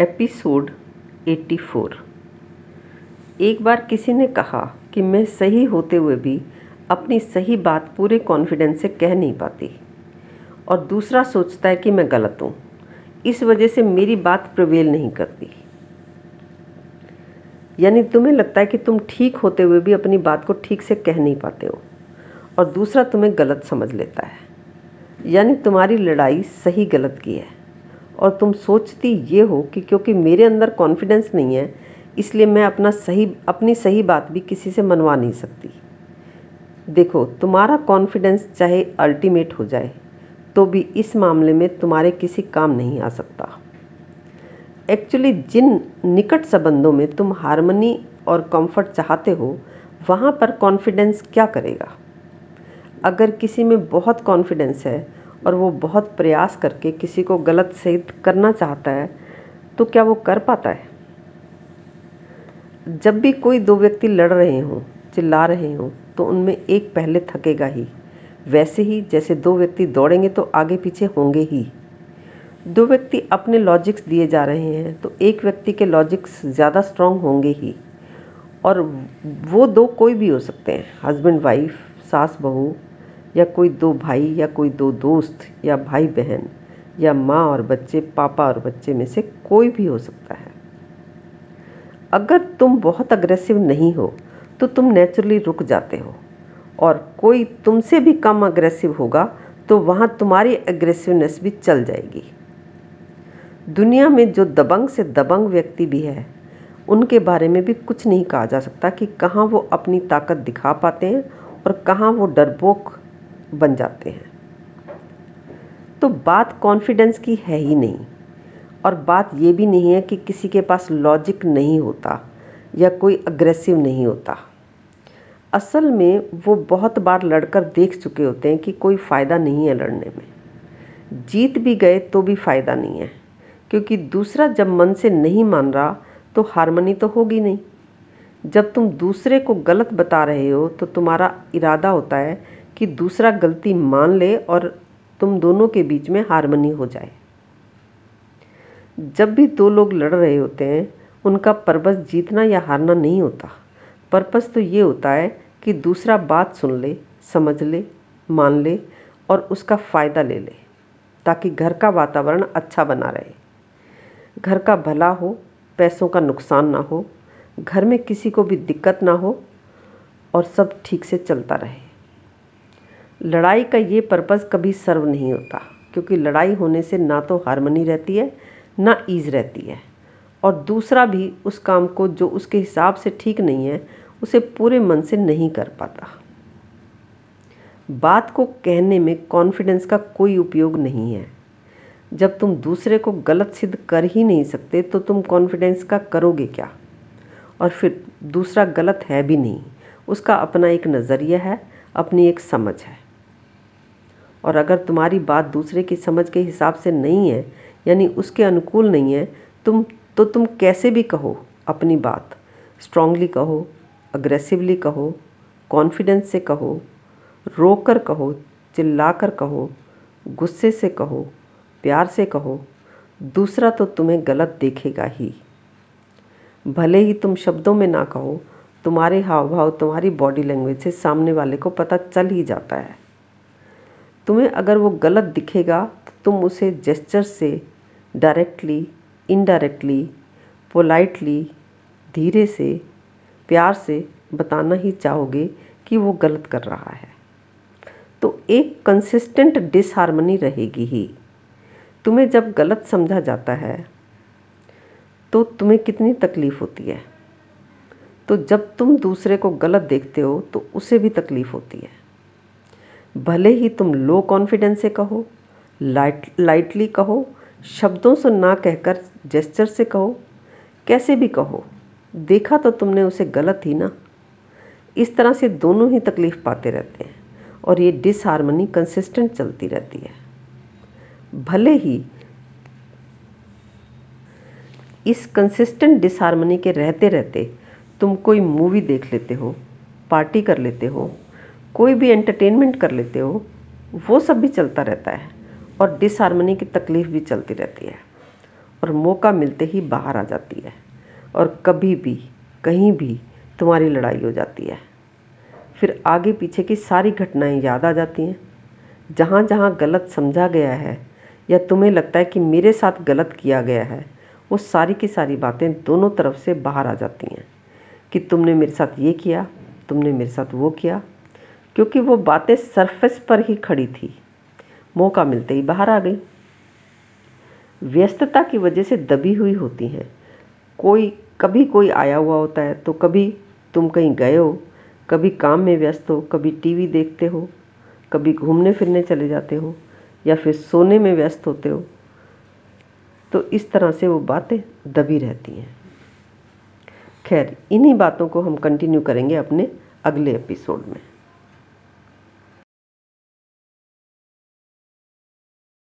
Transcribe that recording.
Episode 84 एक बार किसी ने कहा कि मैं सही होते हुए भी अपनी सही बात पूरे कॉन्फिडेंस से कह नहीं पाती और दूसरा सोचता है कि मैं गलत हूँ। इस वजह से मेरी बात प्रवेल नहीं करती। यानी तुम्हें लगता है कि तुम ठीक होते हुए भी अपनी बात को ठीक से कह नहीं पाते हो और दूसरा तुम्हें गलत समझ लेता है। यानी तुम्हारी लड़ाई सही गलत की है। और तुम सोचती ये हो कि क्योंकि मेरे अंदर कॉन्फिडेंस नहीं है, इसलिए मैं अपना सही, अपनी सही बात भी किसी से मनवा नहीं सकती। देखो, तुम्हारा कॉन्फिडेंस चाहे अल्टीमेट हो जाए तो भी इस मामले में तुम्हारे किसी काम नहीं आ सकता। एक्चुअली जिन निकट संबंधों में तुम हारमनी और कंफर्ट चाहते हो, वहाँ पर कॉन्फिडेंस क्या करेगा? अगर किसी में बहुत कॉन्फिडेंस है और वो बहुत प्रयास करके किसी को गलत सिद्ध करना चाहता है तो क्या वो कर पाता है? जब भी कोई दो व्यक्ति लड़ रहे हों, चिल्ला रहे हों तो उनमें एक पहले थकेगा ही। वैसे ही जैसे दो व्यक्ति दौड़ेंगे तो आगे पीछे होंगे ही। दो व्यक्ति अपने लॉजिक्स दिए जा रहे हैं तो एक व्यक्ति के लॉजिक्स ज़्यादा स्ट्रांग होंगे ही। और वो दो कोई भी हो सकते हैं, हस्बैंड, वाइफ, सास, बहू या कोई दो भाई या कोई दो दोस्त या भाई बहन या माँ और बच्चे, पापा और बच्चे में से कोई भी हो सकता है। अगर तुम बहुत अग्रेसिव नहीं हो तो तुम नेचुरली रुक जाते हो और कोई तुमसे भी कम अग्रेसिव होगा तो वहाँ तुम्हारी एग्रेसिवनेस भी चल जाएगी। दुनिया में जो दबंग से दबंग व्यक्ति भी है, उनके बारे में भी कुछ नहीं कहा जा सकता कि कहाँ वो अपनी ताकत दिखा पाते हैं और कहाँ वो डरपोक बन जाते हैं। तो बात कॉन्फिडेंस की है ही नहीं। और बात ये भी नहीं है कि किसी के पास लॉजिक नहीं होता या कोई अग्रेसिव नहीं होता। असल में वो बहुत बार लड़कर देख चुके होते हैं कि कोई फ़ायदा नहीं है लड़ने में। जीत भी गए तो भी फ़ायदा नहीं है। क्योंकि दूसरा जब मन से नहीं मान रहा तो हारमनी तो होगी नहीं। जब तुम दूसरे को गलत बता रहे हो तो तुम्हारा इरादा होता है कि दूसरा गलती मान ले और तुम दोनों के बीच में हारमनी हो जाए। जब भी दो लोग लड़ रहे होते हैं, उनका पर्पस जीतना या हारना नहीं होता। पर्पस तो ये होता है कि दूसरा बात सुन ले, समझ ले, मान ले और उसका फ़ायदा ले ले, ताकि घर का वातावरण अच्छा बना रहे। घर का भला हो, पैसों का नुकसान ना हो, घर में किसी को भी दिक्कत ना हो और सब ठीक से चलता रहे। लड़ाई का ये पर्पज़ कभी सर्व नहीं होता, क्योंकि लड़ाई होने से ना तो हारमनी रहती है, ना ईज़ रहती है। और दूसरा भी उस काम को जो उसके हिसाब से ठीक नहीं है, उसे पूरे मन से नहीं कर पाता। बात को कहने में कॉन्फिडेंस का कोई उपयोग नहीं है। जब तुम दूसरे को गलत सिद्ध कर ही नहीं सकते तो तुम कॉन्फिडेंस का करोगे क्या? और फिर दूसरा गलत है भी नहीं, उसका अपना एक नज़रिया है, अपनी एक समझ है। और अगर तुम्हारी बात दूसरे की समझ के हिसाब से नहीं है, यानी उसके अनुकूल नहीं है, तुम तो तुम कैसे भी कहो अपनी बात। स्ट्रांगली कहो अग्रेसिवली कहो कॉन्फिडेंस से कहो रोक कर कहो चिल्ला कर कहो, गुस्से से कहो, प्यार से कहो, दूसरा तो तुम्हें गलत देखेगा ही। भले ही तुम शब्दों में ना कहो, तुम्हारे हाव भाव तुम्हारी बॉडी लैंग्वेज से सामने वाले को पता चल ही जाता है। तुम्हें अगर वो गलत दिखेगा तो तुम उसे जेस्चर से डायरेक्टली इनडायरेक्टली पोलाइटली धीरे से, प्यार से बताना ही चाहोगे कि वो गलत कर रहा है। तो एक कंसिस्टेंट डिसहारमनी रहेगी ही। तुम्हें जब गलत समझा जाता है तो तुम्हें कितनी तकलीफ़ होती है? तो जब तुम दूसरे को गलत देखते हो तो उसे भी तकलीफ़ होती है। भले ही तुम लो कॉन्फिडेंस से कहो लाइट लाइटली कहो, शब्दों से ना कहकर जेस्चर से कहो, कैसे भी कहो, देखा तो तुमने उसे गलत ही ना। इस तरह से दोनों ही तकलीफ़ पाते रहते हैं और ये डिसहारमनी कंसिस्टेंट चलती रहती है। भले ही इस कंसिस्टेंट डिसहारमनी के रहते रहते तुम कोई मूवी देख लेते हो पार्टी कर लेते हो कोई भी एंटरटेनमेंट कर लेते हो, वो सब भी चलता रहता है और डिसहारमनी की तकलीफ़ भी चलती रहती है और मौका मिलते ही बाहर आ जाती है और कभी भी, कहीं भी तुम्हारी लड़ाई हो जाती है। फिर आगे पीछे की सारी घटनाएँ याद आ जाती हैं। जहाँ जहाँ गलत समझा गया है या तुम्हें लगता है कि मेरे साथ गलत किया गया है, वो सारी की सारी बातें दोनों तरफ़ से बाहर आ जाती हैं कि तुमने मेरे साथ ये किया, तुमने मेरे साथ वो किया क्योंकि वो बातें सरफेस पर ही खड़ी थी। मौका मिलते ही बाहर आ गई। व्यस्तता की वजह से दबी हुई होती हैं। कोई, कभी कोई आया हुआ होता है तो कभी तुम कहीं गए हो, कभी काम में व्यस्त हो, कभी टीवी देखते हो, कभी घूमने फिरने चले जाते हो, या फिर सोने में व्यस्त होते हो तो इस तरह से वो बातें दबी रहती हैं। खैर, इन्हीं बातों को हम कंटिन्यू करेंगे अपने अगले एपिसोड में।